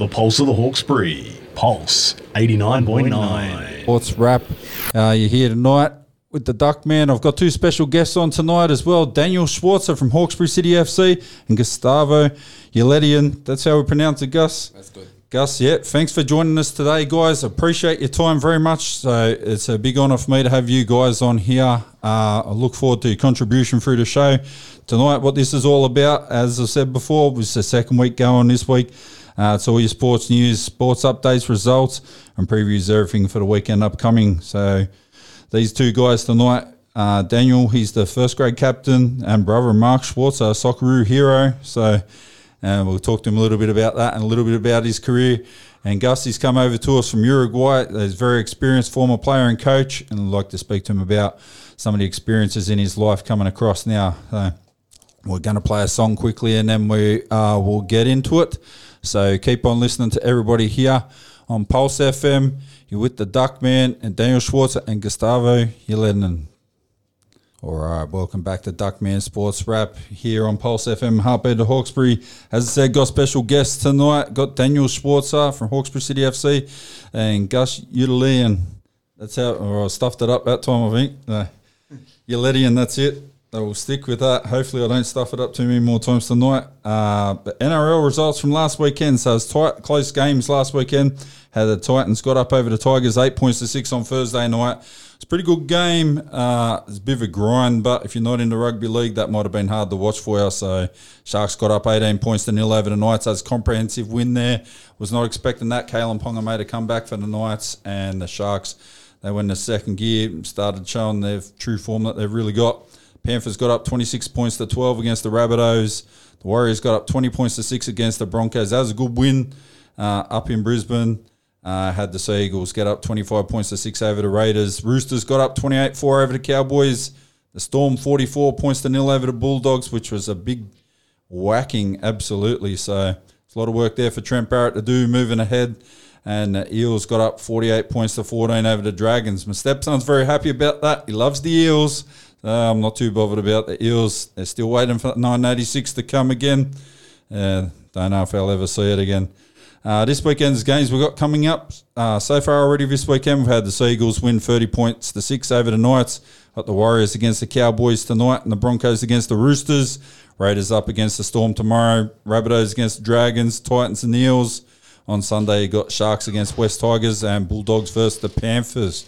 The pulse of the Hawkesbury. Pulse 89.9. Sports Wrap. Uh, you're here tonight with the Duckman. I've got two special guests on tonight as well Daniel Schwarzer from Hawkesbury City FC and Gustavo Yeledian. That's how we pronounce it, Gus. That's good. Gus, yeah, thanks for joining us today, guys. Appreciate your time very much. So it's a big honour for me to have you guys on here. Uh, I look forward to your contribution through the show tonight. What this is all about, as I said before, was the second week going this week. Uh, it's all your sports news, sports updates, results, and previews everything for the weekend upcoming. So these two guys tonight, uh, Daniel, he's the first grade captain, and brother Mark Schwarzer, a Socceroo hero. So and we'll talk to him a little bit about that and a little bit about his career. And Gus, he's come over to us from Uruguay. He's a very experienced former player and coach, and I'd like to speak to him about some of the experiences in his life coming across now. So we're going to play a song quickly, and then we uh, will get into it. So keep on listening to everybody here on Pulse FM. You're with the Duckman and Daniel Schwarzer and Gustavo Yelenen. All right, welcome back to Duckman Sports Wrap here on Pulse FM, Heartbeat of Hawkesbury. As I said, got special guests tonight. Got Daniel Schwarzer uh, from Hawkesbury City FC and Gus Udalian. That's how, or I stuffed it up that time, I think. Uh, no. Uledian, that's it. I will stick with that. Hopefully, I don't stuff it up too many more times tonight. Uh, but NRL results from last weekend. So it's tight, close games last weekend. Had the Titans got up over the Tigers, eight points to six on Thursday night. It's a pretty good game. Uh, it's a bit of a grind, but if you're not into rugby league, that might have been hard to watch for you. So Sharks got up 18 points to nil over the Knights. That's a comprehensive win there. Was not expecting that. Kalyn Ponga made a comeback for the Knights and the Sharks. They went the second gear, and started showing their true form that they've really got. Panthers got up 26 points to 12 against the Rabbitohs. The Warriors got up 20 points to 6 against the Broncos. That was a good win uh, up in Brisbane. Uh, had the Sea Eagles get up 25 points to 6 over the Raiders. Roosters got up 28 4 over the Cowboys. The Storm 44 points to nil over the Bulldogs, which was a big whacking, absolutely. So it's a lot of work there for Trent Barrett to do moving ahead. And the Eels got up 48 points to 14 over the Dragons. My stepson's very happy about that. He loves the Eels. Uh, I'm not too bothered about the Eels. They're still waiting for 986 to come again. Uh, don't know if I'll ever see it again. Uh, this weekend's games we've got coming up. Uh, so far already this weekend, we've had the Seagulls win 30 points to 6 over the Knights. Got the Warriors against the Cowboys tonight and the Broncos against the Roosters. Raiders up against the Storm tomorrow. Rabbitohs against the Dragons. Titans and Eels. On Sunday, you got Sharks against West Tigers and Bulldogs versus the Panthers.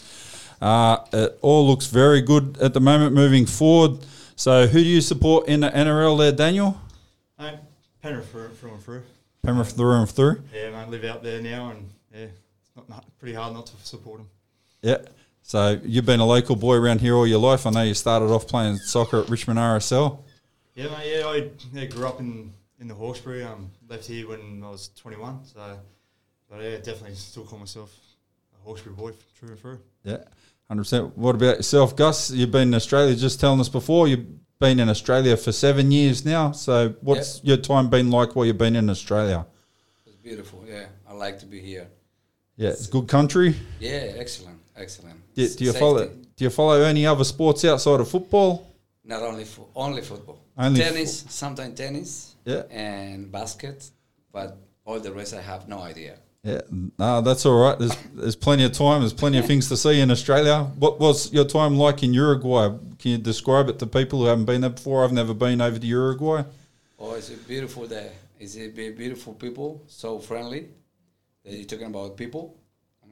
Uh, it all looks very good at the moment moving forward. So, who do you support in the NRL there, Daniel? Hey, Penrith through, through and through. Penrith through and through. Yeah, mate, live out there now, and yeah, it's not, not pretty hard not to support them. Yeah. So you've been a local boy around here all your life. I know you started off playing soccer at Richmond RSL. Yeah, mate. Yeah, I yeah, grew up in in the Hawkesbury. Um, left here when I was 21. So, but yeah, definitely still call myself a Hawkesbury boy through and through. Yeah, hundred percent. What about yourself, Gus? You've been in Australia. Just telling us before you've been in Australia for seven years now. So what's your time been like while you've been in Australia? It's beautiful. Yeah, I like to be here. Yeah, it's a good country. Yeah, excellent, excellent. Do, do you Safety. follow? Do you follow any other sports outside of football? Not only fo- only football. Only tennis, sometimes tennis. Yeah. And basket, but all the rest I have no idea. Yeah, no, that's all right. There's there's plenty of time. There's plenty of things to see in Australia. What was your time like in Uruguay? Can you describe it to people who haven't been there before? I've never been over to Uruguay. Oh, it's a beautiful day. It's a beautiful people, so friendly. You're talking about people,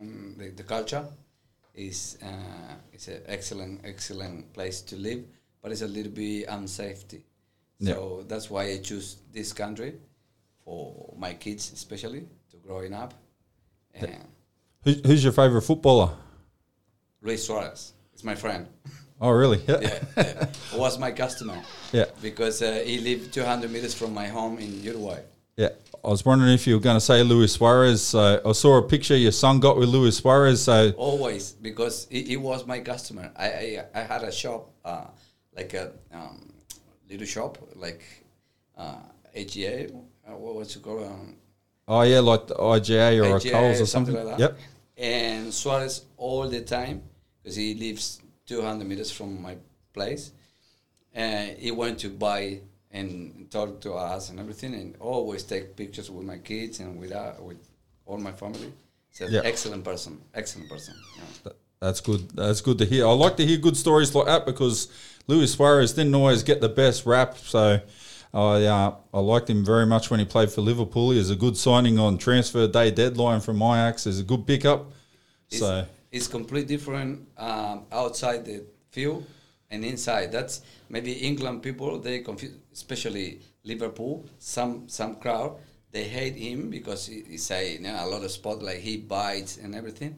um, the, the culture is uh, it's an excellent, excellent place to live, but it's a little bit unsafety. So that's why I choose this country for my kids, especially growing up. And Who, who's your favourite footballer? Luis Suarez It's my friend. Oh, really? Yeah. yeah, yeah. was my customer Yeah. because uh, he lived 200 meters from my home in Uruguay. Yeah. I was wondering if you were going to say Luis Suarez. Uh, I saw a picture your son got with Luis Suarez. So Always because he, he was my customer. I I, I had a shop, uh, like a um, little shop, like uh, AGA. Uh, what was it called? Um, oh yeah, like the IGA or IGA a Coles or something. like that. Yep. And Suarez all the time because he lives 200 meters from my place. And he went to buy and talk to us and everything, and always take pictures with my kids and with uh, with all my family. He's an excellent person, excellent person. Yeah. Th- That's good. That's good to hear. I like to hear good stories like that because Luis Suarez didn't always get the best rap. So I uh, I liked him very much when he played for Liverpool. He was a good signing on transfer day deadline from Ajax. He's a good pickup. It's, So it's completely different um, outside the field and inside. That's maybe England people they confuse, especially Liverpool. Some some crowd they hate him because he, he say you know, a lot of spot like he bites and everything,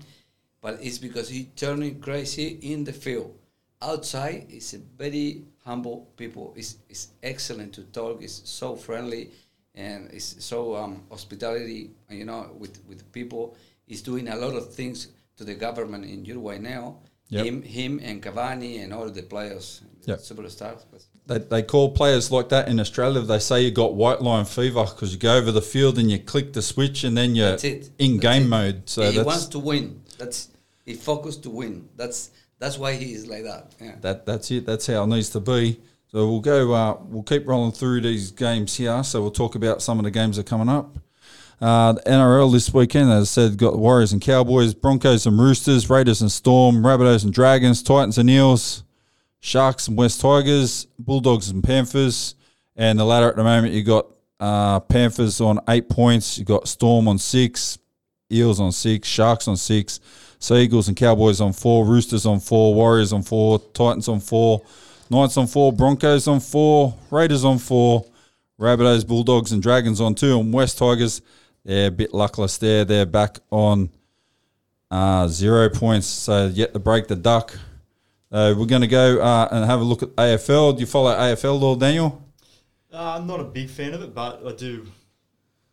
but it's because he turning crazy in the field. Outside, he's a very humble people. It's, it's excellent to talk. It's so friendly, and it's so um, hospitality. You know, with with people. He's doing a lot of things to the government in Uruguay now. Yep. Him, him, and Cavani and all the players, Yep. superstars. They, they call players like that in Australia. They say you got white line fever because you go over the field and you click the switch and then you're in That's game it. mode. So he that's wants to win. That's he focused to win. That's that's why he is like that. Yeah. that that's it. That's how it needs to be. So we'll go. Uh, we'll keep rolling through these games here. So we'll talk about some of the games that are coming up. Uh, NRL this weekend, as I said, got Warriors and Cowboys, Broncos and Roosters, Raiders and Storm, Rabbitohs and Dragons, Titans and Eels, Sharks and West Tigers, Bulldogs and Panthers, and the ladder at the moment you got uh, Panthers on eight points, you got Storm on six, Eels on six, Sharks on six, Seagulls and Cowboys on four, Roosters on four, Warriors on four, Titans on four, Knights on four, Broncos on four, Raiders on four, Rabbitohs, Bulldogs and Dragons on two, and West Tigers they're a bit luckless there. They're back on uh, zero points, so yet to break the duck. Uh, we're going to go uh, and have a look at AFL. Do you follow AFL, Lord Daniel? Uh, I'm not a big fan of it, but I do.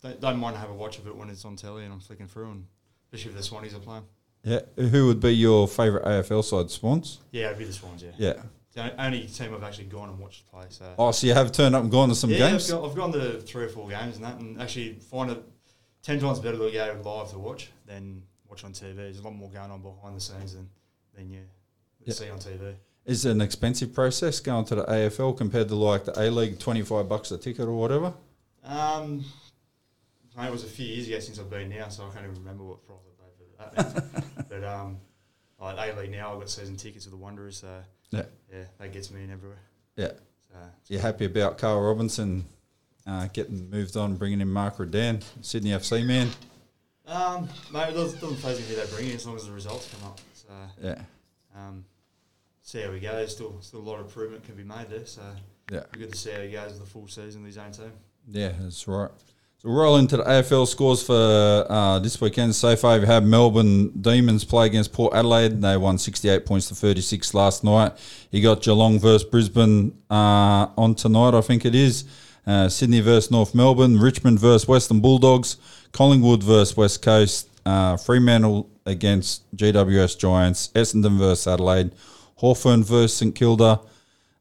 Don't, don't mind a watch of it when it's on telly and I'm flicking through, and especially if the Swannies are playing. Yeah. Who would be your favourite AFL side? Swans? Yeah, it'd be the Swans. Yeah, Yeah. the only- team I've actually gone and watched play. So Oh, so you have turned up and gone to some yeah, games? I've, gone, I've gone to three or four games and that, and actually find it ten times better to go live to watch than watch on TV. There's a lot more going on behind the scenes than than you Yeah. see on TV. Is it an expensive process going to the AFL compared to like the A League, twenty five bucks a ticket or whatever? Um, it was a few years ago since I've been now, so I can't even remember what price I paid for that. but um, like League now, I've got season tickets with the Wanderers, so Yeah. yeah, that gets me in everywhere. Yeah. So You're happy about Carl Robinson uh, getting moved on, bringing in Mark Rudan, Sydney FC man? um, mate, it doesn't, doesn't phase me who they bring in as long as the results come up. So Yeah. um, see how we go. There's still still a lot of improvement can be made there. So Yeah. good to see how he goes with the full season with his own team. Yeah, that's right. So roll into the AFL scores for uh, this weekend. So far, we have Melbourne Demons play against Port Adelaide. They won 68 points to 36 last night. You got Geelong versus Brisbane uh, on tonight, I think it is. Uh, Sydney versus North Melbourne. Richmond versus Western Bulldogs. Collingwood versus West Coast. Uh, Fremantle against GWS Giants. Essendon versus Adelaide. Hawthorn versus St Kilda.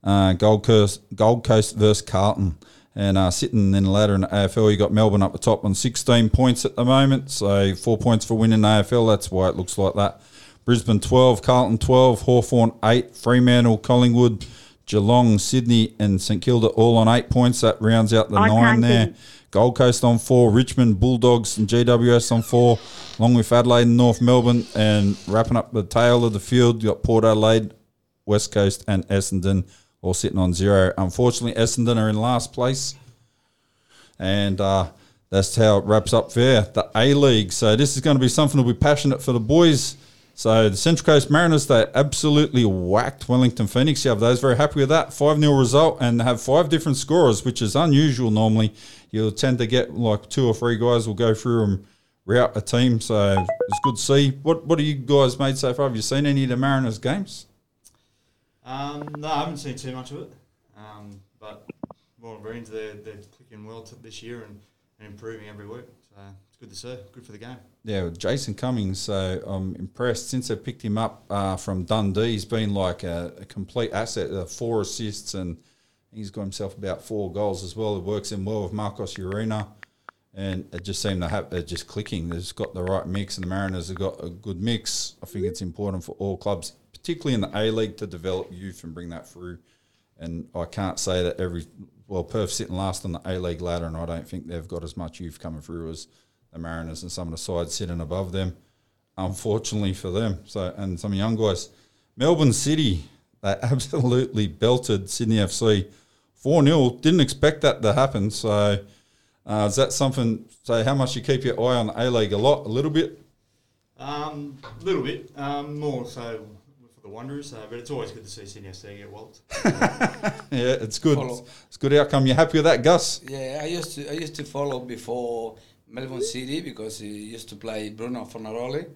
Uh, Gold Coast, Gold Coast versus Carlton. And uh, sitting in the ladder in the AFL, you got Melbourne up the top on 16 points at the moment. So four points for winning the AFL. That's why it looks like that. Brisbane 12, Carlton 12, Hawthorn 8, Fremantle, Collingwood, Geelong, Sydney, and St Kilda all on eight points. That rounds out the I nine there. think. Gold Coast on four, Richmond, Bulldogs, and GWS on four, along with Adelaide and North Melbourne. And wrapping up the tail of the field, you got Port Adelaide, West Coast, and Essendon all sitting on zero. Unfortunately, Essendon are in last place. And uh, that's how it wraps up there. The A League. So this is going to be something to be passionate for the boys. So the Central Coast Mariners, they absolutely whacked Wellington Phoenix You have was very happy with that. 5 0 result and have five different scorers, which is unusual normally. You'll tend to get like two or three guys will go through and route a team. So it's good to see. What What have you guys made so far? Have you seen any of the Mariners games? Um, no, I haven't seen too much of it. Um, but Wolverines, they're, they're clicking well t- this year and, and improving every week. So it's good to see. Good for the game. Yeah, Jason Cummings. So I'm impressed since they picked him up uh, from Dundee. He's been like a, a complete asset. Uh, four assists and he's got himself about four goals as well. It works in well with Marcos Urena. And it just seemed to have it just clicking. They've got the right mix, and the Mariners have got a good mix. I think it's important for all clubs, particularly in the A League, to develop youth and bring that through. And I can't say that every well, Perth sitting last on the A League ladder, and I don't think they've got as much youth coming through as the Mariners and some of the sides sitting above them. Unfortunately for them, so and some young guys, Melbourne City they absolutely belted Sydney FC four 0 Didn't expect that to happen. So uh, is that something? So how much you keep your eye on the A League? A lot, a little bit. Um, a little bit, um, more so the Wanderers, uh, but it's always good to see Sydney FC get walloped. Yeah, it's good. Follow. It's a good outcome. You happy with that, Gus? Yeah, I used to I used to follow before Melbourne City because he used to play Bruno Fornaroli,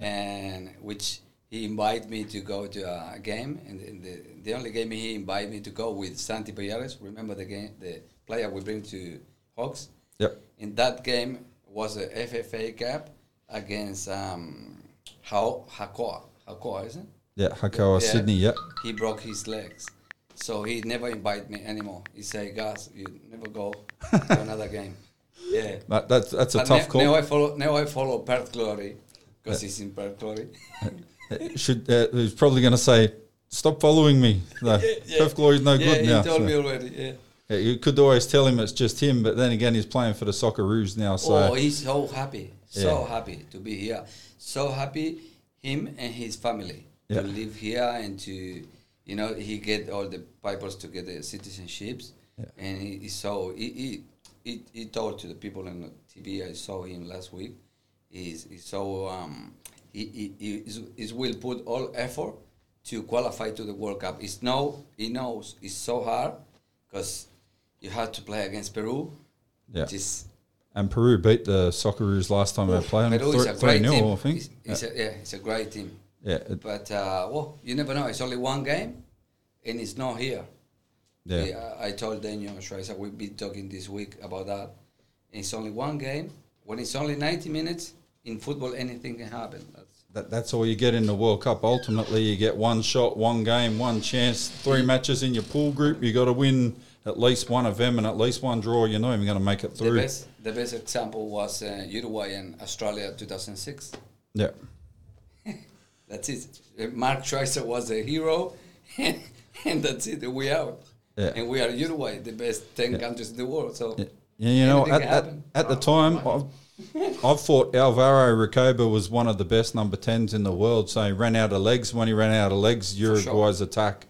and which he invited me to go to a game, and the, the, the only game he invited me to go with Santi Payares. Remember the game, the player we bring to Hawks. Yep. In that game was a FFA Cup against um, Hao Hakoah. Hakoah, isn't it? Yeah, Hakoah Yeah. Sydney. Yeah. he broke his legs. So he never invite me anymore. He say, "Guys, you never go to another game." Yeah. That, that's that's a But tough now, call. Now I follow. Now I follow Perth Glory because he's in Perth Glory. Should uh, he's probably going to say, "Stop following me." No, Yeah, yeah. Perth Glory's no yeah, good he now. told so- me already. Yeah. Yeah, you could always tell him it's just him, but then again, he's playing for the Socceroos now. So oh, he's so happy, so Yeah. happy to be here. So happy, him and his family Yeah. to live here and to, you know, he get all the papers to get the citizenships, Yeah. and he, he so he, he he he told to the people on the TV. I saw him last week. He's, he's so um he he he is, is will put all effort to qualify to the World Cup. It's no he knows it's so hard because you have to play against Peru, Yeah. which is and Peru beat the Socceroos last time they played. Peru is a great 3-0, team. I think. It's, it's a, yeah, it's a great team. Yeah, But uh, well, you never know. It's only one game, and it's not here. yeah, Yeah, I told Daniel Schwarzer we'll be talking this week about that. And It's only one game. When it's only 90 minutes in football, anything can happen. That's, That, that's all you get in the World Cup. Ultimately, you get one shot, one game, one chance, three matches in your pool group. You got to win at least one of them and at least one draw. You're not even going to make it the through. best. The best example was uh, Uruguay and Australia 2006. Yeah, That's it. Uh, Mark Schwarzer was a hero, and, and that's it. We out. Yeah. And we are Uruguay, the best 10 countries in the world. So yeah. Yeah, you know, at, at, at the time, I've, I've thought Alvaro Recoba was one of the best number 10s in the world. So he ran out of legs. When he ran out of legs, sure. Uruguay's attack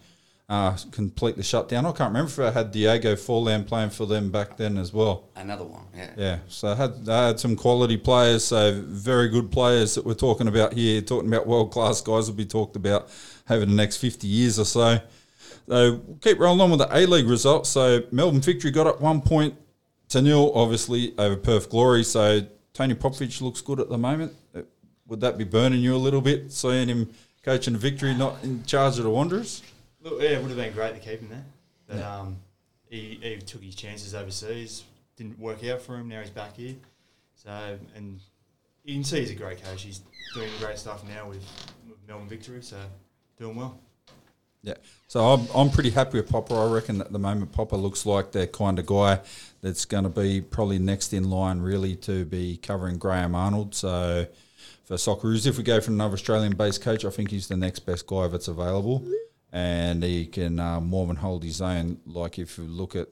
uh, completely shut down. I can't remember if I had Diego Forlan playing for them back then as well. another one. Yeah. Yeah, so I had, I had some quality players, so very good players that we're talking about here, talking about world class guys will be talked about over the next 50 years or so. So we'll keep rolling on with the A League results. So Melbourne Victory got up one point to nil, obviously, over Perth Glory. So Tony Popovic looks good at the moment. Would that be burning you a little bit, seeing him coaching a Victory, not in charge of the Wanderers? Look, yeah, it would have been great to keep him there. But um, he, he took his chances overseas. Didn't work out for him. Now he's back here. So, and you can see he's a great coach. He's doing great stuff now with, Melbourne Victory. So, doing well. Yeah. So I'm, I'm pretty happy with Popper. I reckon at the moment Popper looks like the kind of guy that's going to be probably next in line really to be covering Graham Arnold. So for Socceroos, if we go for another Australian-based coach, I think he's the next best guy that's available, and he can uh, more than hold his own. Like if you look at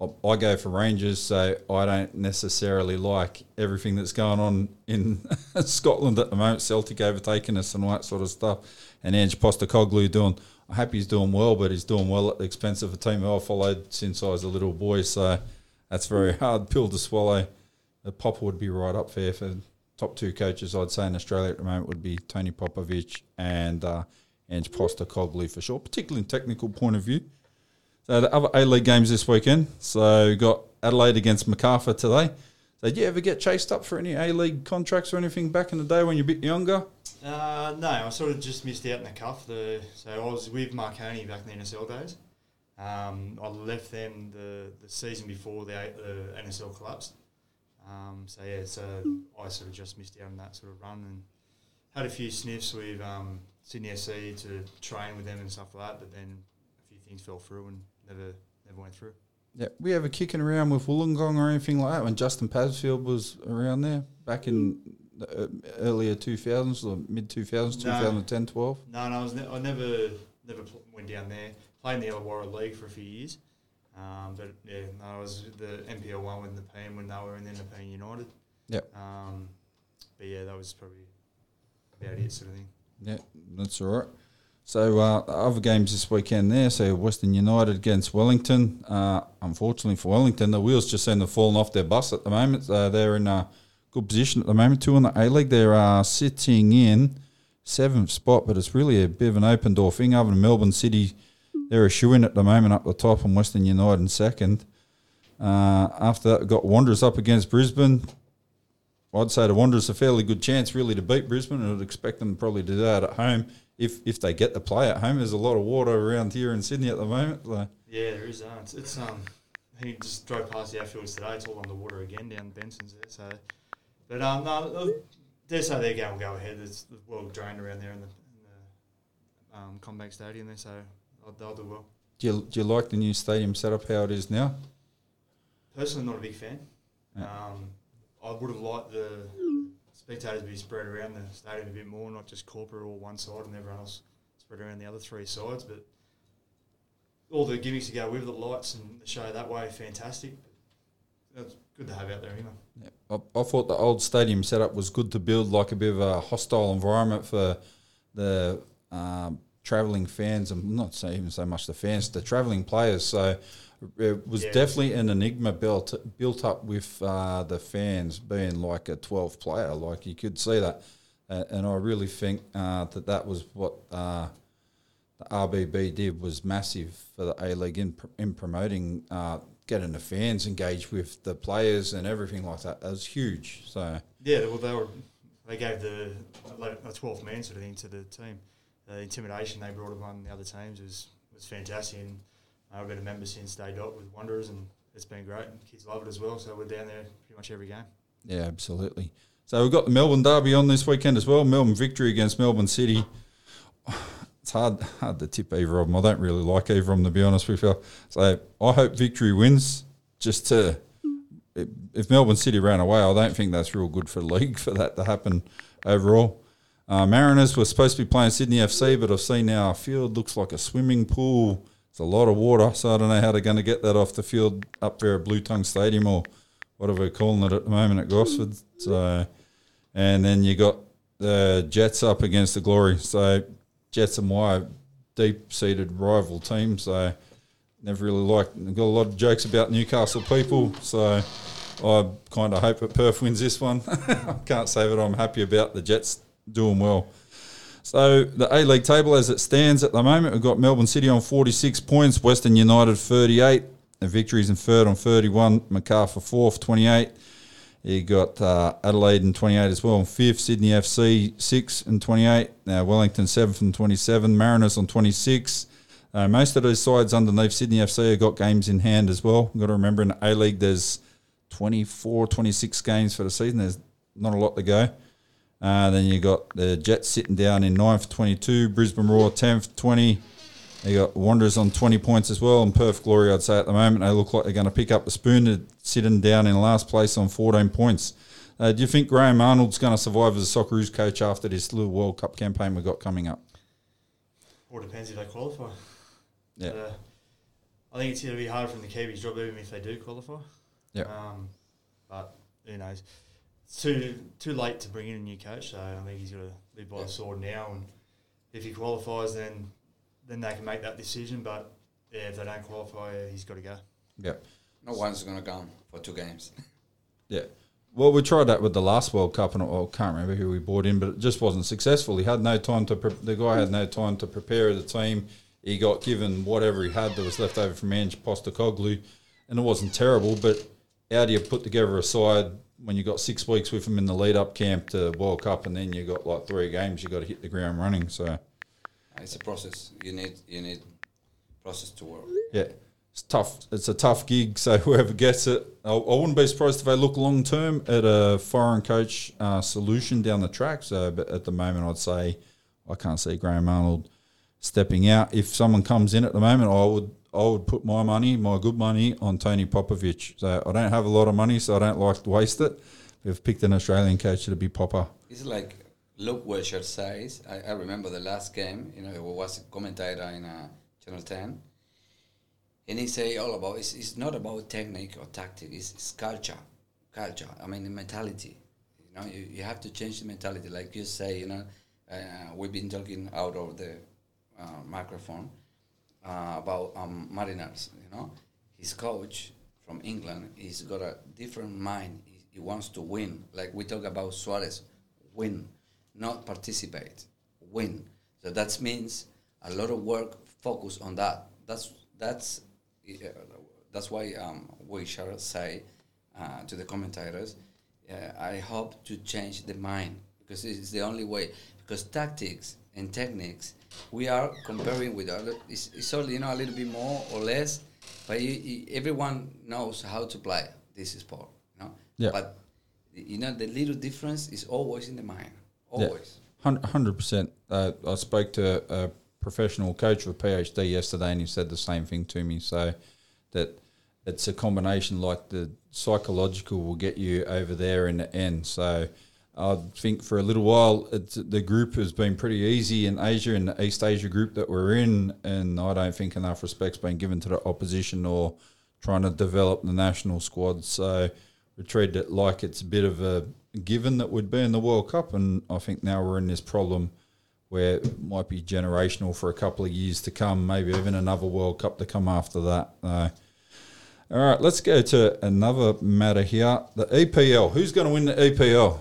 I- I go for Rangers, so I don't necessarily like everything that's going on in Scotland at the moment. Celtic overtaking us and all that sort of stuff. And Ange Postecoglou doing, I'm happy he's doing well, but he's doing well at the expense of a team I followed since I was a little boy. So that's a very hard pill to swallow. Popper would be right up there for top two coaches, I'd say, in Australia at the moment would be Tony Popovic and uh, Ange Postecoglou for sure, particularly in technical point of view. So the other A League games this weekend. So got Adelaide against Macarthur today. So did you ever get chased up for any A League contracts or anything back in the day when you're a bit younger? Uh, no, I sort of just missed out in the cuff. The, so I was with Marconi back in the NSL days. Um, I left them the, the season before the, the NSL collapsed. Um, so yeah, so I sort of just missed out on that sort of run and had a few sniffs with um, Sydney SC to train with them and stuff like that. But then a few things fell through and never never went through. Yeah, we ever kicking around with Wollongong or anything like that when Justin Pasfield was around there back in the uh, earlier 2000s or mid 2000s, No. 2010, 12? No, no, I was ne- I never never pl- went down there. Played in the Illawarra League for a few years, um, but yeah, no, I was the NPL one with Nepean when they were in the Nepean United. Yep. Um, but yeah, that was probably about it, sort of thing. Yeah, that's all right. So uh, other games this weekend there. So Western United against Wellington. Uh, unfortunately for Wellington, the wheels just seem to have fallen off their bus at the moment. Uh, they're in a good position at the moment. Two in the A League. They're uh, sitting in seventh spot, but it's really a bit of an open door thing. Other than Melbourne City, they're a shoe in at the moment up the top, and Western United in second. Uh, after that, we've got Wanderers up against Brisbane. I'd say the Wanderers a fairly good chance really to beat Brisbane. and I'd expect them probably to do that at home if if they get the play at home. There's a lot of water around here in Sydney at the moment. So, Yeah, there is. Uh, it's, it's um, he just drove past the outfields today. It's all underwater again down Benson's there. So, but um, no, dare say their game will go ahead. There's the well drained around there in the, in the um, CommBank Stadium there, so they'll, they'll do well. do you, do you like the new stadium setup how it is now? Personally, not a big fan. Yeah. Um, I would have liked the spectators to be spread around the stadium a bit more, not just corporate all one side and everyone else spread around the other three sides. But all the gimmicks to go with the lights and the show that way, fantastic. That's good to have out there anyway. Yeah. I, I thought the old stadium setup was good to build like a bit of a hostile environment for the um, travelling fans, and not say even so much the fans, the travelling players. So it was Yeah. definitely an enigma built built up with uh, the fans being like a 12 player. Like you could see that, uh, and I really think uh, that that was what. Uh, the RBB did was massive for the A League in, in promoting, uh, getting the fans engaged with the players and everything like that. That was huge. So Yeah, well, they were they gave the a twelfth man sort of thing to the team. The intimidation they brought upon the other teams was was fantastic. And I've been a member since day dot with Wanderers, and it's been great. And kids love it as well. So we're down there pretty much every game. yeah, absolutely. So we've got the Melbourne Derby on this weekend as well. Melbourne victory against Melbourne City. It's hard hard to tip either of them. I don't really like either of them to be honest with you. So I hope victory wins. Just to if- Melbourne City ran away, I don't think that's real good for the league for that to happen overall. Uh, Mariners were supposed to be playing Sydney FC, but I've seen now our field looks like a swimming pool. It's a lot of water, so I don't know how they're going to get that off the field up there at Bluetongue Stadium or whatever we're calling it at the moment at Gosford. So, and then you got the Jets up against the Glory. So Jets and my deep-seated rival team. So never really liked. Got a lot of jokes about Newcastle people. So I kind of hope that Perth wins this one. I can't say that I'm happy about the Jets doing well. So the A League table as it stands at the moment, we've got Melbourne City on 46 points, Western United 38, the victories in third on 31, Macarthur fourth 28. You got uh, Adelaide in 28 as well, fifth Sydney FC six and 28. Now Wellington seventh and 27, Mariners on 26. Uh, most of those sides underneath Sydney FC have got games in hand as well. You've got to remember in the A League there's 24, 26 games for the season. There's not a lot to go. Uh, then you got the Jets sitting down in ninth, 22. Brisbane Roar 10th, 20. You got Wanderers on 20 points as well. And Perth Glory, I'd say at the moment, they look like they're going to pick up the spoon. They're sitting down in last place on 14 points. Uh, do you think Graham Arnold's going to survive as a Socceroos coach after this little World Cup campaign we've got coming up? Or depends if they qualify. Yeah. Uh, I think it's going to be hard from the Kiwis' job even if they do qualify. Yeah. Um, but who knows? It's too too late to bring in a new coach, so I think he's got to live by the sword now. And if he qualifies, then then they can make that decision. But yeah, if they don't qualify, yeah, he's got to go. Yeah. No one's gonna come for two games. Yeah. Well, we tried that with the last World Cup, and I I can't remember who we brought in, but it just wasn't successful. He had no time to. Pre- the guy had no time to prepare the team. He got given whatever he had that was left over from Ange Postecoglou, and it wasn't terrible. But how do you put together a side when you got six weeks with them in the lead up camp to World Cup, and then you got like three games, you got to hit the ground running. So It's a process. You need you need process to work. yeah, it's tough. It's a tough gig. So whoever gets it, I, I wouldn't be surprised if they look long term at a foreign coach uh, solution down the track. So, but at the moment, I'd say I can't see Graham Arnold stepping out. If someone comes in at the moment, I would I would put my money, my good money, on Tony Popovic. So I don't have a lot of money, so I don't like to waste it. We've picked an Australian coach to be Popper. It's like Luke Wilkshire says. I, I remember the last game. You know, it was a commentator in uh, Channel Ten, and he say all about it's, it's not about technique or tactic. It's, it's culture. culture. I mean, the mentality. You know, you, you have to change the mentality. Like you say, you know, uh, we've been talking out of the uh, microphone uh, about um, Mariners. You know, his coach from England, he's got a different mind. He, he wants to win. Like we talk about Suarez, win, not participate, win. So that means a lot of work focus on that. That's that's uh, that's why um, we shall say uh, to the commentators, I hope to change the mind because it's the only way. Because tactics and techniques, we are comparing with other. It's, it's only you know a little bit more or less, but you, you, everyone knows how to play this sport. You know, Yeah. but you know the little difference is always in the mind. Always. Hundred percent. Uh, I spoke to a professional coach with PhD yesterday, and he said the same thing to me. So that it's a combination like the psychological will get you over there in the end. So I think for a little while, the group has been pretty easy in Asia and the East Asia group that we're in, and I don't think enough respect's been given to the opposition or trying to develop the national squad. So we treated it like it's a bit of a given that we'd be in the World Cup, and I think now we're in this problem where it might be generational for a couple of years to come, maybe even another World Cup to come after that. Uh, all right, let's go to another matter here. The EPL. Who's going to win the EPL?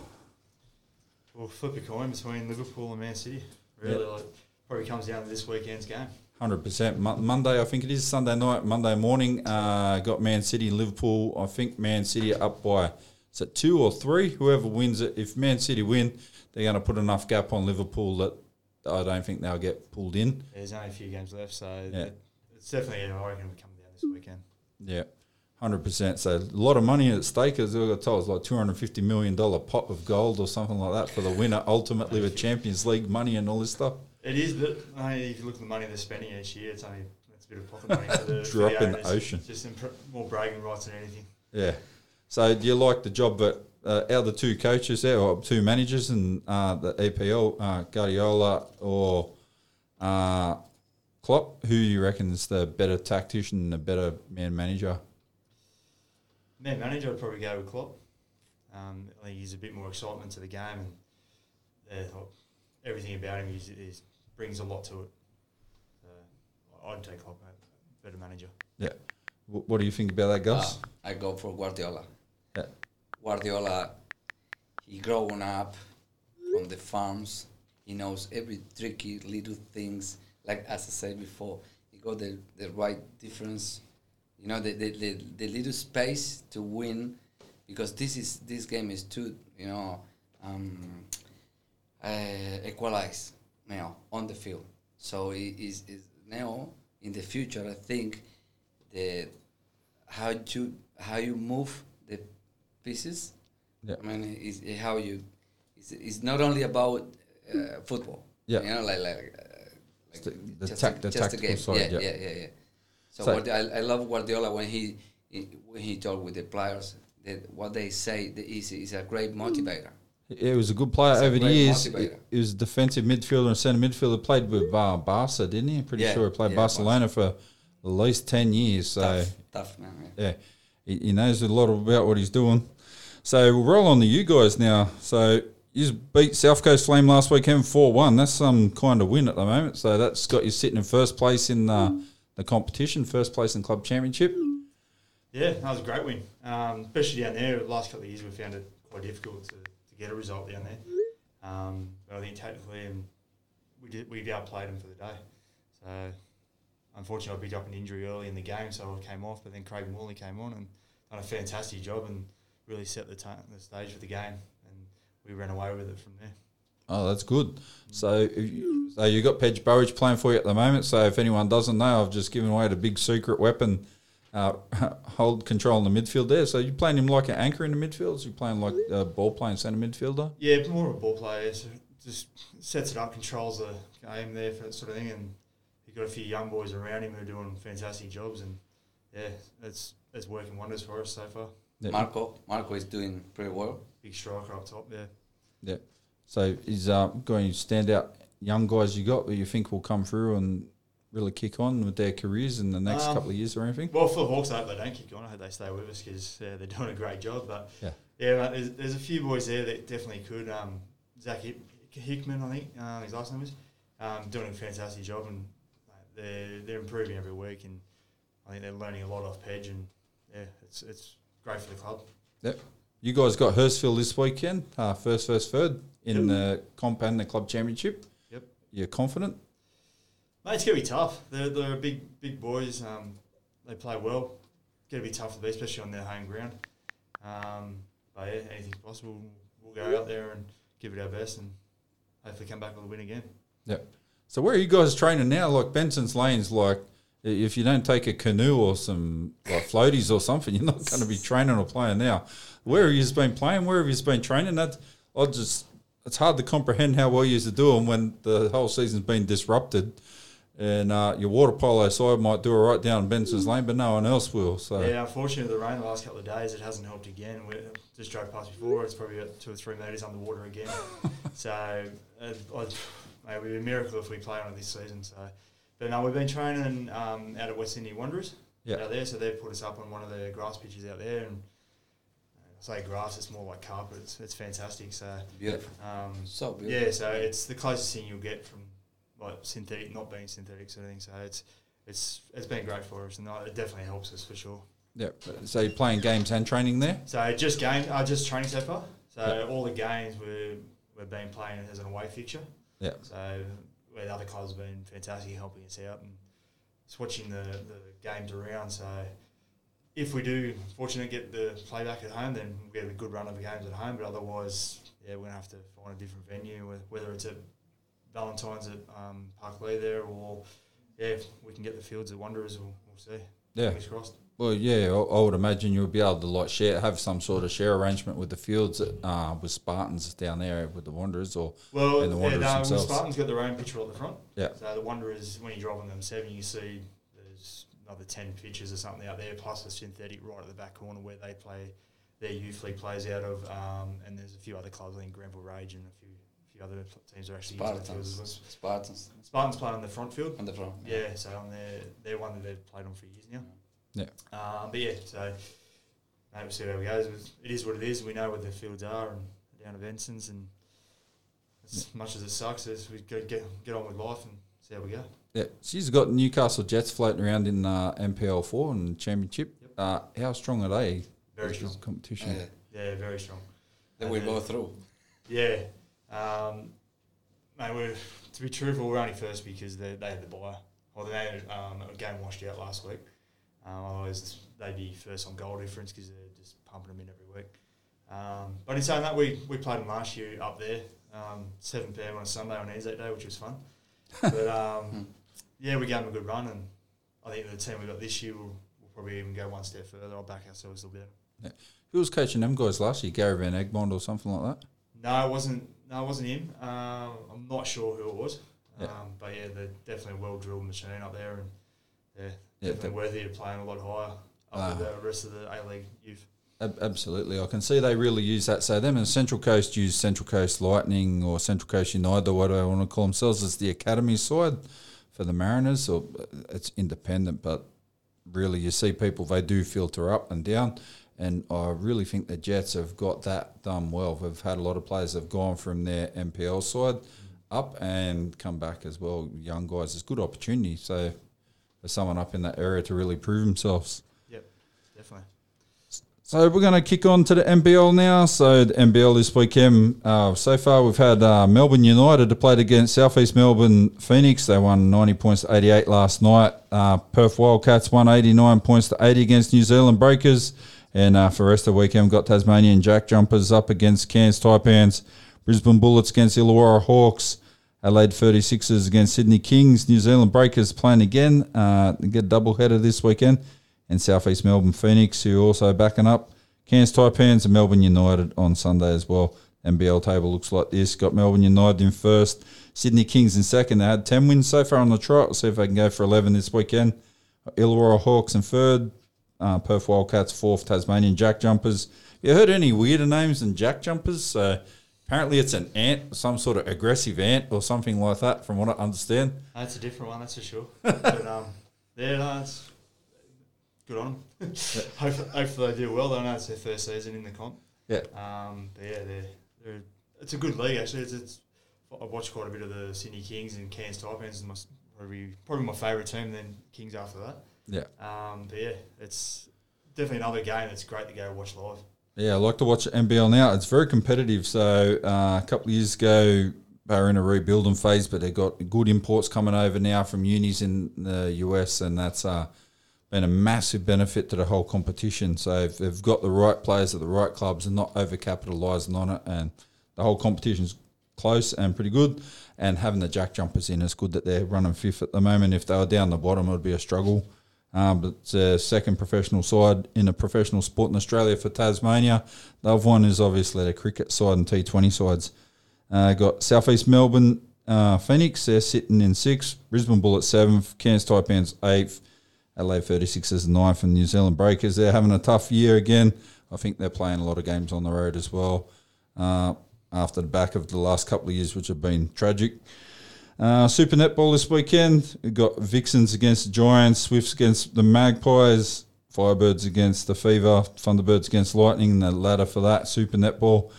We'll flip a coin between Liverpool and Man City. Really, like, probably comes down to this weekend's game. Hundred percent. Monday, I think it is Sunday night, Monday morning. Uh, got Man City and Liverpool. I think Man City are up by is it two or three? Whoever wins it, if Man City win, they're going to put enough gap on Liverpool that I don't think they'll get pulled in. There's only a few games left, so Yeah. it- it's definitely, I reckon, it'll come down this weekend. Yeah, hundred percent. So a lot of money at stake. As I got told, it's like two hundred fifty million dollar pot of gold or something like that for the winner. Ultimately, with Champions League money and all this stuff. It is, but I mean, if you look at the money they're spending each year, it's only it's a bit of pocket money for the, for Drop the in the ocean. Just impr- more bragging rights than anything. Yeah. So do you like the job that uh, out of the two coaches there, or two managers in uh, the EPL, uh, Guardiola or uh, Klopp? Who you reckon is the better tactician and the better man manager? Man manager, I'd probably go with Klopp. Um, I think he's a bit more excitement to the game, and uh, everything about him is, is brings a lot to it. Uh, I'd take Klopp, mate. better manager. Yeah. Wh- What do you think about that, Gus? Uh, I go for Guardiola. Yeah. Guardiola, he grown up from the farms. He knows every tricky little things. Like as I said before, he got the, the right difference. You know, the, the, the, the little space to win, because this is this game is too you know um, uh, equalized now on the field. So it is is now in the future. I think the how you how you move the pieces. Yeah. I mean, is how you. It's, it's not only about uh, football. Yeah. You know, like like. Uh, like the- the just tac- a, the just tactical game. side, yeah, yeah. yeah, yeah, yeah. So, So- what I, I love Guardiola when he, he when he talk with the players that what they say the is is a great motivator. He was a good player He's over the years. He, motivator. he was a defensive midfielder and centre midfielder. Played with uh, Barca, didn't he? Pretty Yeah, sure he played yeah, Barcelona for at least ten years. So Tough, tough man. Yeah. yeah, he, he knows a lot about what he's doing. So we'll roll on to you guys now. So you beat South Coast Flame last weekend four one. That's some kind of win at the moment. So that's got you sitting in first place in the, the competition, first place in club championship. Yeah, that was a great win. Um, especially down there, the last couple of years we found it quite difficult to, to get a result down there. Um, but I think tactically and we did we outplayed them for the day. So unfortunately I picked up an injury early in the game, so I came off. But then Craig Morley came on and done a fantastic job and really set the, ta- the stage for the game. And we ran away with it from there. Oh, that's good. So, if you, so you got Pedge Burridge playing for you at the moment. So, if anyone doesn't know, I've just given away the big secret weapon. Uh, hold control in the midfield there. So, you're playing him like an anchor in the midfield? So you playing like a ball playing centre midfielder? Yeah, more of a ball player. So just sets it up, controls the game there for that sort of thing, and he's got a few young boys around him who are doing fantastic jobs, and yeah, it's it's working wonders for us so far. Yeah. Marco, Marco is doing pretty well. Big striker up top, yeah. Yeah. So, is uh, going to stand out young guys you got that you think will come through and really kick on with their careers in the next Um, couple of years or anything? Well, for the Hawks, I hope they don't kick on. I hope they stay with us because yeah, they're doing a great job. But Yeah. Yeah, mate, there's, there's a few boys there that definitely could. Um, Zach Hick- Hickman, I think um, his last name is, um, doing a fantastic job, and like, they're they're improving every week, and I think they're learning a lot off Pedge, and yeah, it's it's great for the club. Yep. You guys got Hurstville this weekend, uh, first, first, third in the comp and the club championship. Yep. You're confident? Mate, it's gonna be tough. They're, they're big big boys. Um, they play well. It's Gonna be tough to beat, especially on their home ground. Um, but yeah, anything's possible. We'll go out there and give it our best, and hopefully come back with a win again. Yep. So where are you guys training now? Like Benson's Lane's like, if you don't take a canoe or some like floaties or something, you're not going to be training or playing now. Where have you been playing? Where have you been training? That I just, it's hard to comprehend how well you are doing when the whole season's been disrupted. And uh, your water polo side might do it right down Benson's Lane, but no one else will. So Yeah, unfortunately, the rain the last couple of days it hasn't helped again. We just drove past before. It's probably about two or three metres underwater again. so uh, it would be a miracle if we play on it this season. So, but no, we've been training um, out at West Sydney Wanderers Yeah. out there. So they've put us up on one of the grass pitches out there, and say grass, it's more like carpet. It's, it's fantastic. So Beautiful. um, So beautiful. yeah, so it's the closest thing you'll get from like synthetic, not being synthetic sort of thing. So it's it's it's been great for us, and it definitely helps us for sure. yeah. So you're playing games and training there. So just game, uh, just training so far. So Yeah. all the games we we've been playing as an away fixture. Yeah. So where the other clubs have been fantastic helping us out and switching the, the games around. So if we do fortunate get the playback at home, then we'll get a good run of games at home. But otherwise, yeah, we're gonna have to find a different venue, whether it's at Valentine's at um, Parklea there, or yeah, if we can get the fields at Wanderers, we'll, we'll see. Yeah. Fingers crossed. Well, yeah, I, would imagine you would be able to like share, have some sort of share arrangement with the fields uh, with Spartans down there with the Wanderers, or Well, And the yeah, Wanderers no, the themselves. Spartans got their own picture at the front. Yeah. So the Wanderers, when you drive on them seven, you see another ten pitches or something out there, plus a synthetic right at the back corner where they play their youth league plays out of, um, and there's a few other clubs, I think Granville Rage and a few few other teams are actually using the field Spartans. Spartans Spartans play on the front field. on the front. Yeah, so on their they're one that they've played on for years now. Yeah. Um, but yeah, so mate, we'll see how it goes. It is what it is. We know where the fields are and down at Benson's, and as much as it sucks, as we go get get on with life and see how we go. Yeah, she's got Newcastle Jets floating around in uh, NPL four and Championship. Yep. Uh, how strong are they? Very strong. competition. Yeah. Yeah, very strong. Then And we then- go through. Yeah. Um, mate, we're, to be truthful, we're only first because they, they had the buy. Or they had um, a game washed out last week. Um, otherwise, they'd be first on goal difference because they're just pumping them in every week. Um, but in saying that, we, we played them last year up there, um, 7 pm on a Sunday on Anzac Day, which was fun. But um, yeah, we gave them a good run, and I think the team we got this year will, will probably even go one step further. I'll back ourselves a little bit. Who was coaching them guys last year? Gary Van Egmond or something like that? No, it wasn't. No, it wasn't him. Um, I'm not sure who it was. Yeah. Um, but yeah, they're definitely a well drilled machine up there, and yeah, Yeah, definitely worthy of playing a lot higher up with Ah. the rest of the A League youth. Ab- Absolutely, I can see they really use that. So them and Central Coast use Central Coast Lightning or Central Coast United or what do they want to call themselves as the academy side for the Mariners. Or uh, it's independent, but really you see people they do filter up and down. And I really think the Jets have got that done well. We've had a lot of players that have gone from their NPL side up and come back as well. Young guys, it's a good opportunity. So for someone up in that area to really prove themselves. Yep, definitely. So we're going to kick on to the NBL now. So the NBL this weekend, uh, so far we've had uh, Melbourne United to play against Southeast Melbourne Phoenix. They won 90 points to 88 last night. Uh, Perth Wildcats won 89 points to 80 against New Zealand Breakers. And uh, for the rest of the weekend, we've got Tasmanian Jack Jumpers up against Cairns Taipans, Brisbane Bullets against Illawarra Hawks, Adelaide 36ers against Sydney Kings, New Zealand Breakers playing again. Uh, get a double header this weekend and Southeast Melbourne Phoenix, who are also backing up. Cairns Taipans and Melbourne United on Sunday as well. NBL table looks like this. Got Melbourne United in first, Sydney Kings in second. They had 10 wins so far on the trot. We'll see if they can go for 11 this weekend. Illawarra Hawks in third, uh, Perth Wildcats fourth, Tasmanian Jack Jumpers. You heard any weirder names than Jack Jumpers? Uh, apparently it's an ant, some sort of aggressive ant or something like that, from what I understand. That's a different one, that's for sure. but um, yeah, no, it's good on them. hopefully, hopefully they do well. I know it's their first season in the comp. Yeah. Um, but yeah, they're, they're, it's a good league actually. It's, it's I watched quite a bit of the Sydney Kings and Cairns Taipans. Is my probably probably my favourite team. Then Kings after that. Yeah. Um, but yeah, it's definitely another game that's great to go watch live. Yeah, I like to watch NBL now. It's very competitive. So uh, a couple of years ago, they were in a rebuilding phase, but they've got good imports coming over now from unis in the US, and that's uh, been a massive benefit to the whole competition. So they've got the right players at the right clubs and not over capitalising on it, and the whole competition's close and pretty good. And having the JackJumpers in, it's good that they're running fifth at the moment. If they were down the bottom, it would be a struggle. Um, but it's a second professional side in a professional sport in Australia for Tasmania. The other one is obviously the cricket side and T20 sides. Uh, got Southeast Melbourne, uh, Phoenix, they're sitting in sixth. Brisbane Bullets seventh. Cairns Taipans eighth. Adelaide 36ers ninth. And New Zealand Breakers, they're having a tough year again. I think they're playing a lot of games on the road as well uh, after the back of the last couple of years, which have been tragic. Uh, Super Netball this weekend. We've got Vixens against the Giants, Swifts against the Magpies, Firebirds against the Fever, Thunderbirds against Lightning, the ladder for that, Super Netball.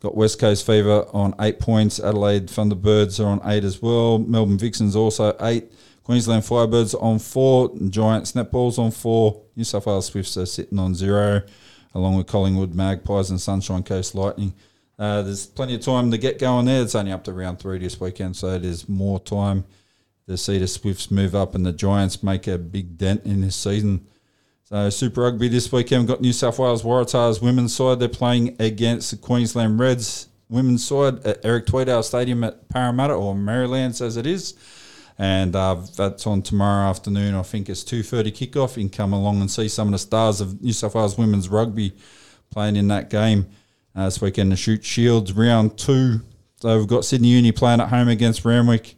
Got West Coast Fever on eight points. Adelaide Thunderbirds are on eight as well. Melbourne Vixens also eight. Queensland Firebirds on four. Giants Netballs on four. New South Wales Swifts are sitting on zero, along with Collingwood Magpies and Sunshine Coast Lightning. Uh, there's plenty of time to get going there. It's only up to round three this weekend, so there's more time to see the Swifts move up and the Giants make a big dent in this season. So Super Rugby this weekend, we've got New South Wales Waratahs women's side. They're playing against the Queensland Reds women's side at Eric Tweedale Stadium at Parramatta, or Maryland as it is. And uh, that's on tomorrow afternoon. I think it's 2.30 kickoff. You can come along and see some of the stars of New South Wales women's rugby playing in that game. Uh, this weekend, the Shute Shield's round two. So we've got Sydney Uni playing at home against Randwick.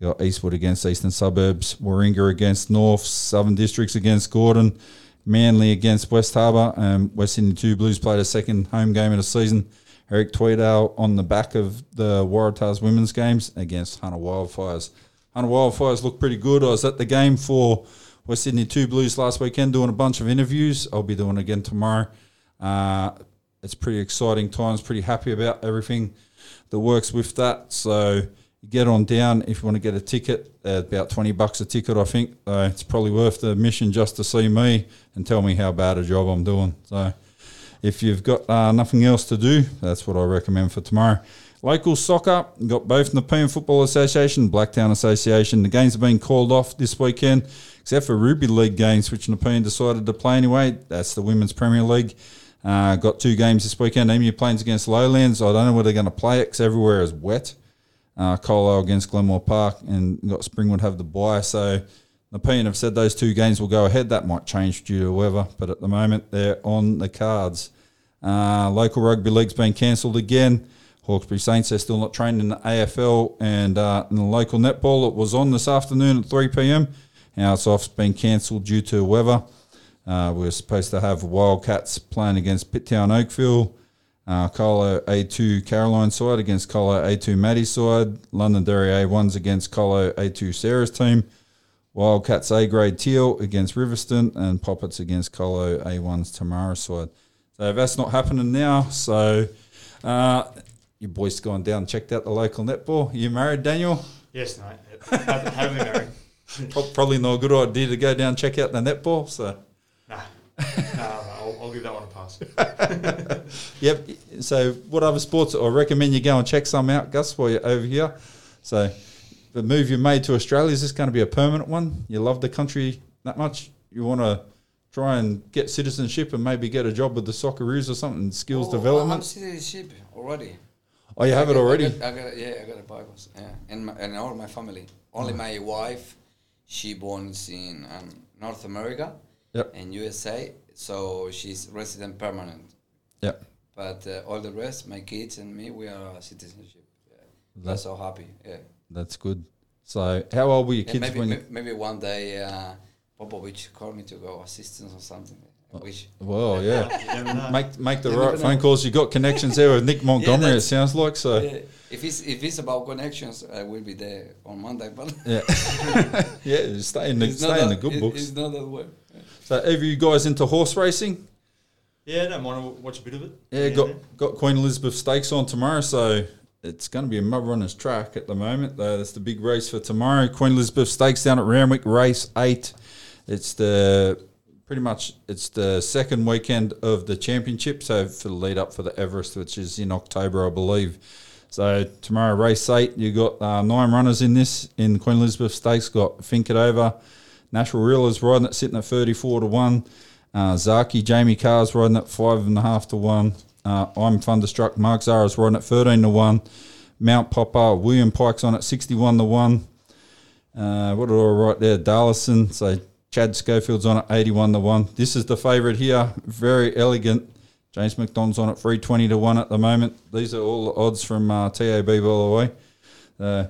You've got Eastwood against Eastern Suburbs, Warringah against North, Southern Districts against Gordon, Manly against West Harbour, and West Sydney Two Blues played a second home game of the season. Eric Tweedale on the back of the Waratahs women's games against Hunter Wildfires. Hunter Wildfires look pretty good. I was at the game for West Sydney Two Blues last weekend doing a bunch of interviews. I'll be doing again tomorrow. Uh, it's pretty exciting times. Pretty happy about everything that works with that. So get on down if you want to get a ticket. About twenty bucks a ticket, I think. Uh, it's probably worth the mission just to see me and tell me how bad a job I'm doing. So if you've got uh, nothing else to do, that's what I recommend for tomorrow. Local soccer, got both Nepean Football Association, Blacktown Association. The games have been called off this weekend, except for Ruby League games, which Nepean decided to play anyway. That's the Women's Premier League. Uh, got two games this weekend. Emu Plains against Lowlands. I don't know where they're going to play it because everywhere is wet. Uh, Colo against Glenmore Park and got Springwood have the bye. So Nepean have said those two games will go ahead. That might change due to weather, but at the moment they're on the cards. Uh, local rugby league's been cancelled again. Hawkesbury Saints, they're still not trained in the AFL and uh, in the local netball. It was on this afternoon at 3 p.m. Now it's off, been cancelled due to weather. Uh, we are supposed to have Wildcats playing against Pitt Town Oakville, uh, Colo A2 Caroline side against Colo A2 Maddie side, Londonderry A1s against Colo A2 Sarah's team, Wildcats A grade Teal against Riverstone, and Poppets against Colo A1's Tamara side. So that's not happening now. So uh, your boys gone down and checked out the local netball. You married, Daniel? Yes, mate. Yep. Haven't- haven't been married. Probably not a good idea to go down and check out the netball. So. Nah, nah, nah I'll, I'll give that one a pass. Yep. So, what other sports? I recommend you go and check some out, Gus, while you're over here. So, the move you made to Australia is this going to be a permanent one? You love the country that much? You want to try and get citizenship and maybe get a job with the Socceroos or something, skills Oh, I'm development? citizenship already. Oh, you have I it got- already? I got, I got, yeah, I got a Bible. Yeah, and my, and all my family. Only my wife, she born in um, North America Yep. and USA, so she's resident permanent. Yep. But uh, all the rest, my kids and me, we are citizenship. Yeah. That's, so happy. Yeah. that's good. So, how old were your kids maybe when maybe one day uh, Popovic called me to go assistance or something. I wish. Well, yeah. You. Make make the You right phone know. calls. You got connections there with Nick Montgomery. it sounds like so. Yeah. If it's if it's about connections, uh, I will be there on Monday. But Yeah, yeah. Stay in the it's stay in the good it- books. It's not that way. So, are you guys into horse racing? Yeah, I don't mind. I'll watch a bit of it. Yeah, got got Queen Elizabeth Stakes on tomorrow, so it's going to be a mud runner's track at the moment. Though that's the big race for tomorrow. Queen Elizabeth Stakes down at Randwick, race eight. It's the pretty much it's the second weekend of the championship. So for the lead up for the Everest, which is in October, I believe. So tomorrow, race eight, you got uh, nine runners in this in Queen Elizabeth Stakes. Got Think It Over, Nash Rawiller is riding it, sitting at thirty-four to one. Uh, Zaaki, Jamie Kah's riding at five and a half to one. Uh, I'm Thunderstruck, Mark Zahra's riding at 13 to 1. Mount Popa, William Pike's on at 61 to 1. Uh, what did I write there? Darlison, so Chad Schofield's on at 81 to 1. This is the favourite here, Verry Elleegant. James McDonald's on at 320 to 1 at the moment. These are all the odds from uh, TAB, by the way. Uh,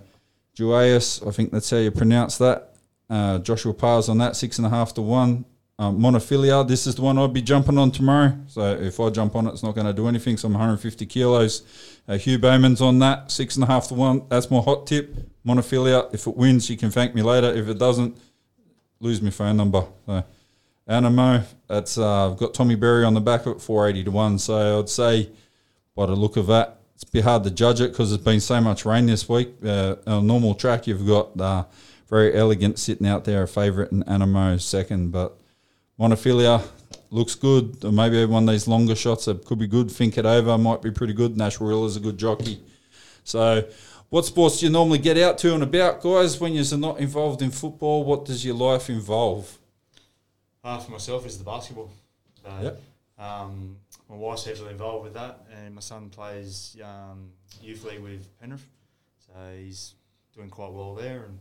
Juaeus, I think that's how you pronounce that. Uh, Joshua Parr's on that, 6.5 to 1. Um, Montefilia, this is the one I'd be jumping on tomorrow. So if I jump on it, it's not going to do anything. So I'm 150 kilos. Uh, Hugh Bowman's on that, six and a half to one. That's my hot tip. Montefilia, if it wins, you can thank me later. If it doesn't, lose my phone number. So Anamoe, that's uh, I've got Tommy Berry on the back of it, 480 to one. So I'd say, by the look of that, it's a bit hard to judge it because there's been so much rain this week. Uh, on a normal track, you've got uh, Verry Elleegant sitting out there, a favourite, and Anamoe second, but Montefilia looks good. Or maybe one of these longer shots that could be good. Think it over might be pretty good. Nash is a good jockey. So, what sports do you normally get out to and about, guys, when you're not involved in football? What does your life involve? Uh, for myself, is the basketball. So, Yep. um, my wife's heavily involved with that, and my son plays um, youth league with Penrith, so he's doing quite well there. And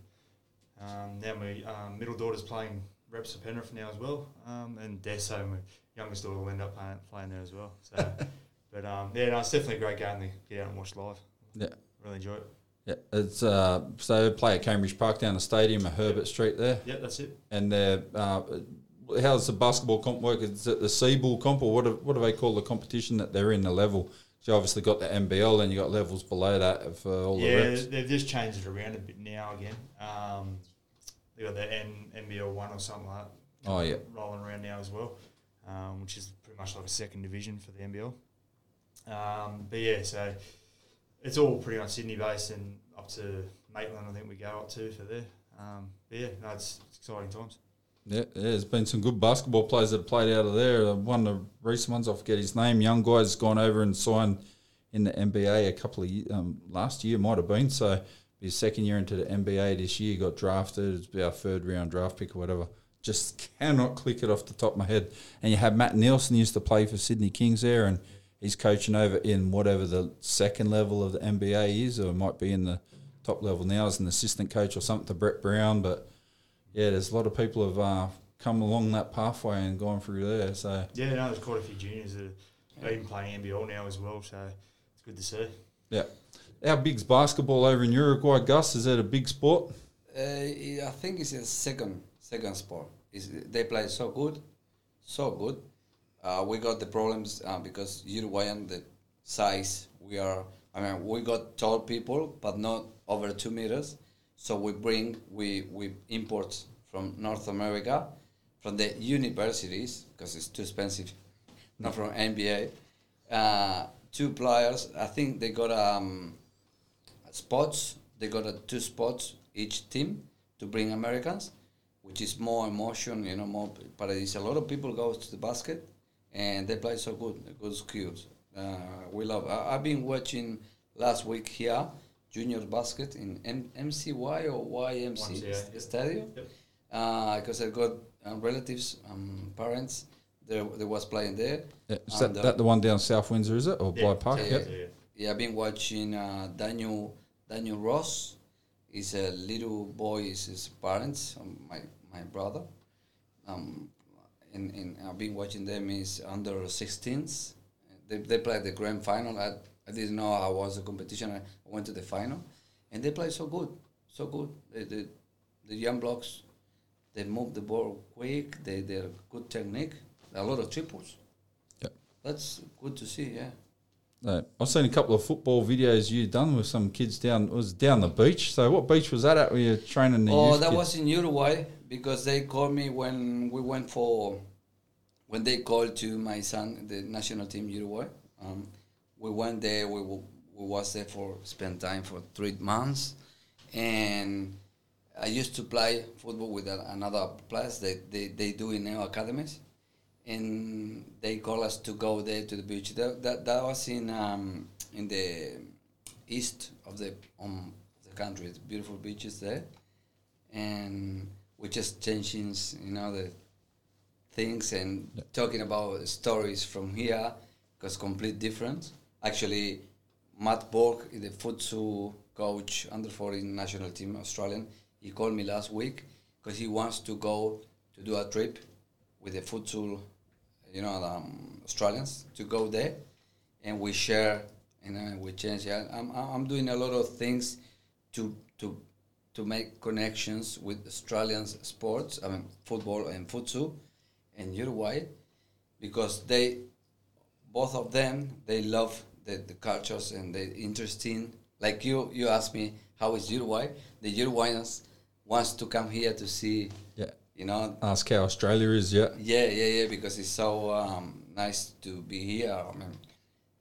um, now my um, middle daughter's playing reps for Penrith now as well, um, and Deso, my youngest daughter, will end up playing, playing there as well. So, but um, yeah, no, it's definitely a great game to get out and watch live. Yeah. really enjoy it. Yeah, it's uh, so they play at Cambridge Park down the stadium at Herbert Street there, Yeah, that's it. and they're uh, how's the basketball comp work? Is it the Seabull comp or what? Do, what do they call the competition that they're in? The level. So you obviously got the NBL, and you got levels below that for all the reps. yeah, they've just changed it around a bit now again. Um, they got the N, NBL one or something like that. Oh yeah, rolling around now as well, um, which is pretty much like a second division for the NBL. Um, but yeah, so it's all pretty much Sydney based and up to Maitland, I think we go up to for there. Um, yeah, no, it's, it's exciting times. Yeah, yeah, there's been some good basketball players that have played out of there. Uh, One of the recent ones, I forget his name, young guy's gone over and signed in the NBA a couple of um, last year might have been. So his second year into the NBA this year, got drafted. It's our third round draft pick or whatever. Just cannot click it off the top of my head. And you have Matt Nielsen used to play for Sydney Kings there, and he's coaching over in whatever the second level of the NBA is, or might be in the top level now as an assistant coach or something to Brett Brown, but yeah, there's a lot of people have uh, come along that pathway and gone through there. So Yeah, no, there's quite a few juniors that are even playing NBL now as well, so it's good to see. yeah, how big's basketball over in Uruguay, Gus? Is that a big sport? Uh, I think it's a second second sport. It's, they play so good, so good. Uh, we got the problems uh, because Uruguayan the size. We are. I mean, we got tall people, but not over two meters. So we bring we we import from North America, from the universities because it's too expensive, not from NBA. Uh, two players. I think they got um, spots. They got uh, two spots each team to bring Americans, which is more emotion, you know, more. But it's a lot of people go to the basket, and they play so good, good skills. Uh, we love. I, I've been watching last week here junior basket in M- MCY or YMC YMCA, st- yep. stadium Yep. because I got uh, relatives, um, parents. They, they was playing there. Yeah, is that, uh, that the one down South Windsor, is it, or Yeah, by Park? yeah, Yep. Yeah, yeah. Yeah, I've been watching uh, Daniel Daniel Ross. He's a little boy. Is his parents, um, my my brother. Um, and, and I've been watching them. Is under 16s. They they played the grand final. I, I didn't know how was the competition. I went to the final, and they play so good, so good. They, the the young blocks, they move the ball quick. They they're good technique. A lot of triples. Yeah, That's good to see. Yeah. No, I've seen a couple of football videos you done with some kids down. It was down the beach. So what beach was that at? Were you're training the Oh, that kids? was in Uruguay because they called me when we went for when they called to my son, the national team Uruguay, um, we went there. We, we was there for spend time for three months, and I used to play football with another players that they, they do in our academies, and they call us to go there to the beach. That that, that was in um, in the east of the um, the country. It's beautiful beaches there, and we just changing you know the things and talking about stories from here because complete different. Actually, Matt Borg, the futsal coach under 14 national team Australian, he called me last week because he wants to go to do a trip with the futsal, you know, um, Australians to go there, and we share, you know, we change. Yeah, I'm I'm doing a lot of things to to to make connections with Australian sports. I mean, football and futsal, in Uruguay, because they, both of them, they love the, the cultures and the interesting. Like you, you asked me how is Uruguay. The Uruguayans wants to come here to see. Yeah. You know. Ask how Australia is. Yeah. Yeah, yeah, yeah. Because it's so um, nice to be here. I mean,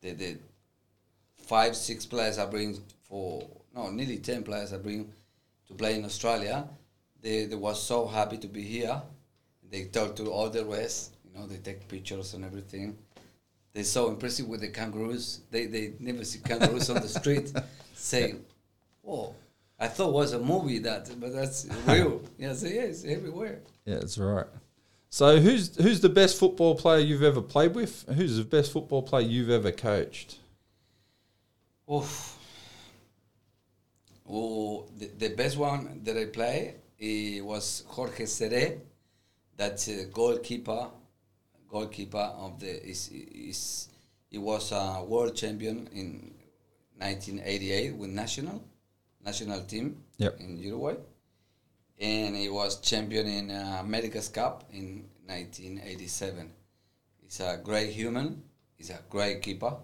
the the five, six players I bring for no, nearly ten players I bring to play in Australia. They they was so happy to be here. They talk to all the rest. You know, they take pictures and everything. They're so impressive with the kangaroos. They they never see kangaroos on the street. Say, "Oh, I thought it was a movie that, but that's real." Yes, it is everywhere. Yeah, that's right. So who's who's the best football player you've ever played with? Who's the best football player you've ever coached? Oof. The, the best one that I play it was Jorge Seré. That's a goalkeeper. Goalkeeper of the is is he was a world champion in 1988 with national national team Yep. in Uruguay, and he was champion in uh, America's Cup in 1987. He's a great human. He's a great keeper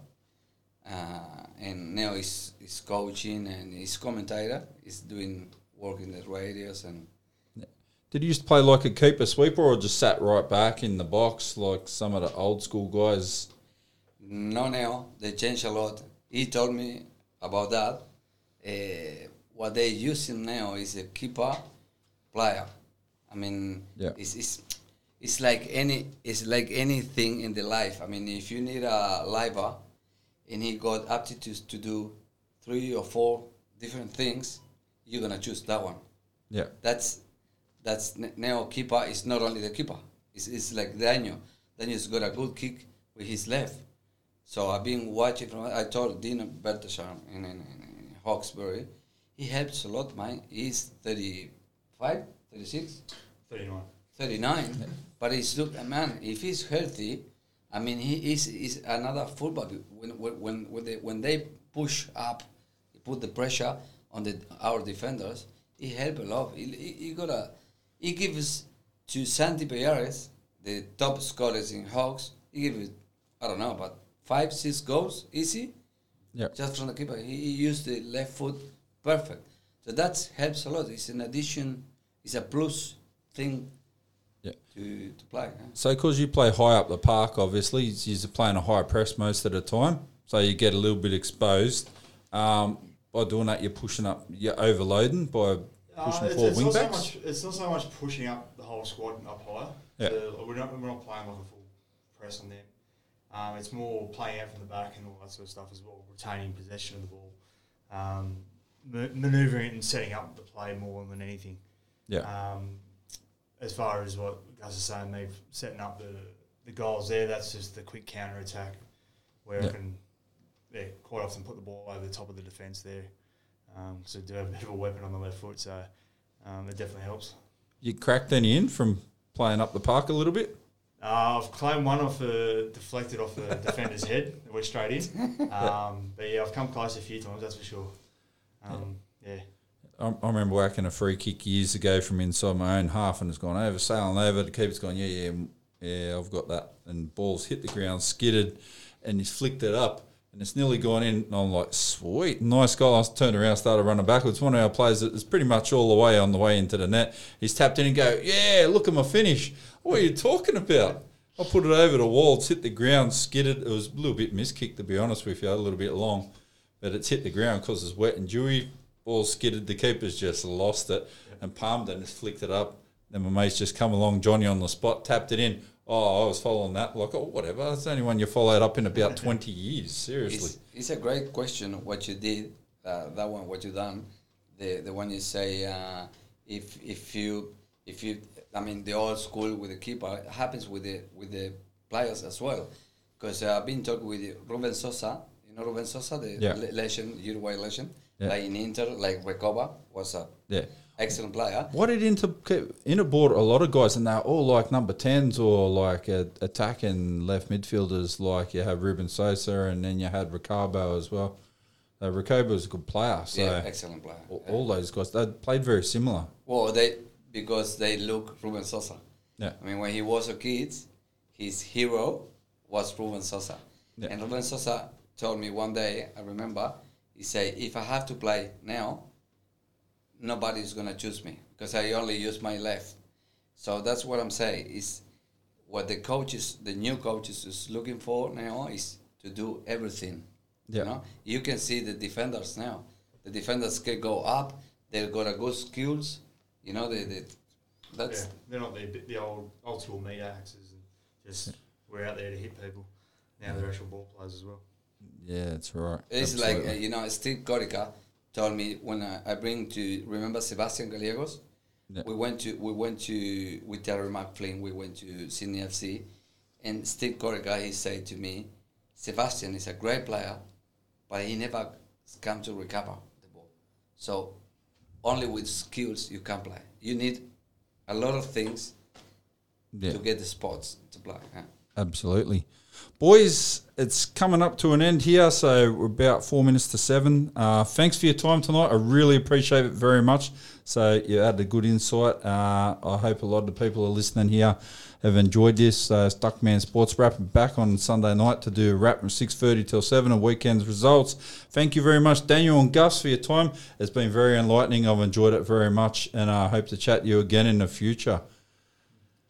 and now he's, he's coaching and he's commentator. He's doing work in the radios and Did you used to play like a keeper sweeper or just sat right back in the box like some of the old school guys? no now they changed a lot. He told me about that. Uh, what they using now is a keeper player. I mean, Yeah. it's, it's it's like any it's like anything in the life. I mean, if you need a liver and he got aptitudes to do three or four different things, you're gonna choose that one. Yeah. That's that's n- now keeper is not only the keeper. It's, it's like Daniel. Daniel's got a good kick with his left. So I've been watching from. I told Dino Bertesham in, in, in Hawkesbury, he helps a lot. Man, he's 35, 36, 39. 39. But he's look, a man. If he's healthy, I mean, he is is another football. When when when when they, when they push up, put the pressure on the our defenders. He help a lot. He, he, he got a he gives to Santi Peyares, the top scorers in Hawks. He gives I don't know, but five six goals easy Yeah. just from the keeper. He, he used the left foot perfect. So that helps a lot. It's an addition. It's a plus thing Yeah. to to play. huh? So, because you play high up the park, obviously, you're playing a high press most of the time, so you get a little bit exposed. Um, by doing that, you're pushing up, you're overloading by pushing Uh, it's, four it's, wing not so much, it's not so much pushing up the whole squad up higher. Yeah. So we're, not, we're not playing like a full press on them. Um, it's more playing out from the back and all that sort of stuff as well, retaining possession of the ball, um, ma- manoeuvring and setting up the play more than anything. Yeah. Um, as far as what Gus is saying, they've setting up the, the goals there. That's just the quick counter attack where Yeah. I can, yeah, quite often put the ball over the top of the defence there. Um, so do have a bit of a weapon on the left foot, so um, it definitely helps. You cracked any in from playing up the park a little bit. Uh, I've claimed one off the deflected off the defender's head. It went straight in. Um, but yeah, I've come close a few times. That's for sure. Um, yeah. I, remember whacking a free kick years ago from inside my own half, and it's gone over, sailing over. The keeper's gone, yeah, yeah, yeah, I've got that. And balls hit the ground, skidded, and he's flicked it up, and it's nearly gone in. And I'm like, sweet, nice goal. I turned around, started running backwards. One of our players is pretty much all the way on the way into the net. He's tapped in and go, yeah, look at my finish. What are you talking about? I put it over the wall. It's hit the ground, skidded. It was a little bit miskicked, to be honest with you, a little bit long, but it's hit the ground because it's wet and dewy. Ball skidded. The keeper's just lost it and palmed it and just flicked it up. Then my mate's just come along, Johnny on the spot, tapped it in. Oh, I was following that. Like, oh, whatever. That's the only one you followed up in about 20 years. Seriously. It's, it's a great question what you did. Uh, that one, what you done. The the one you say uh, if if you if you I mean the old school with the keeper it happens with the with the players as well. Because uh, I've been talking with Ruben Sosa. You know Ruben Sosa, the Yeah. le- legend, Uruguay legend. Yeah. Like in Inter, like Recoba was a Yeah. excellent player. What did Inter Inter bought a lot of guys, and they're all like number tens or like attacking left midfielders. Like you have Ruben Sosa, and then you had Ricardo as well. Uh, Ricardo was a good player, so yeah, excellent player. all, all those guys they played very similar. Well, they because they look Ruben Sosa. Yeah, I mean, when he was a kid, his hero was Ruben Sosa. Yeah. And Ruben Sosa told me one day, I remember, he said, if I have to play now, nobody's going to choose me because I only use my left. So that's what I'm saying is what the coaches, the new coaches is looking for now is to do everything. Yeah. You know, you can see the defenders now. The defenders can go up. They've got a good skills. You know, they, they that's Yeah, they're not the, the old old school meat axes and just we're out there to hit people. Now they're actual ball players as well. Yeah, that's right. It's like uh, you know, Steve Corica told me when I, I bring to remember Sebastian Gallegos. Yeah. We went to we went to with Terry McFlynn. We went to Sydney FC, and Steve Corica he said to me, Sebastian is a great player, but he never come to recover the ball. So only with skills you can play. You need a lot of things yeah. to get the spots to play. huh? Absolutely. Boys, it's coming up to an end here, so we're about four minutes to seven. Uh, thanks for your time tonight. I really appreciate it very much. So you had a good insight. Uh, I hope a lot of the people are listening here have enjoyed this. Uh, Duck Man Sports Wrap back on Sunday night to do a wrap from 6.30 till 7 of weekend's results. Thank you very much, Daniel and Gus, for your time. It's been very enlightening. I've enjoyed it very much, and I hope to chat to you again in the future.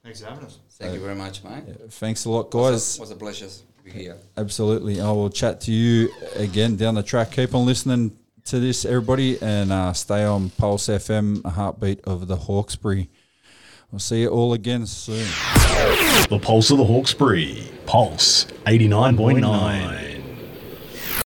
Thanks for having us. Thank you very much, mate. Thanks a lot, Was a- guys. was a pleasure to be here. Absolutely. I will chat to you again down the track. Keep on listening to this, everybody, and uh, stay on Pulse FM, a heartbeat of the Hawkesbury. We'll see you all again soon. The Pulse of the Hawkesbury. Pulse 89.9.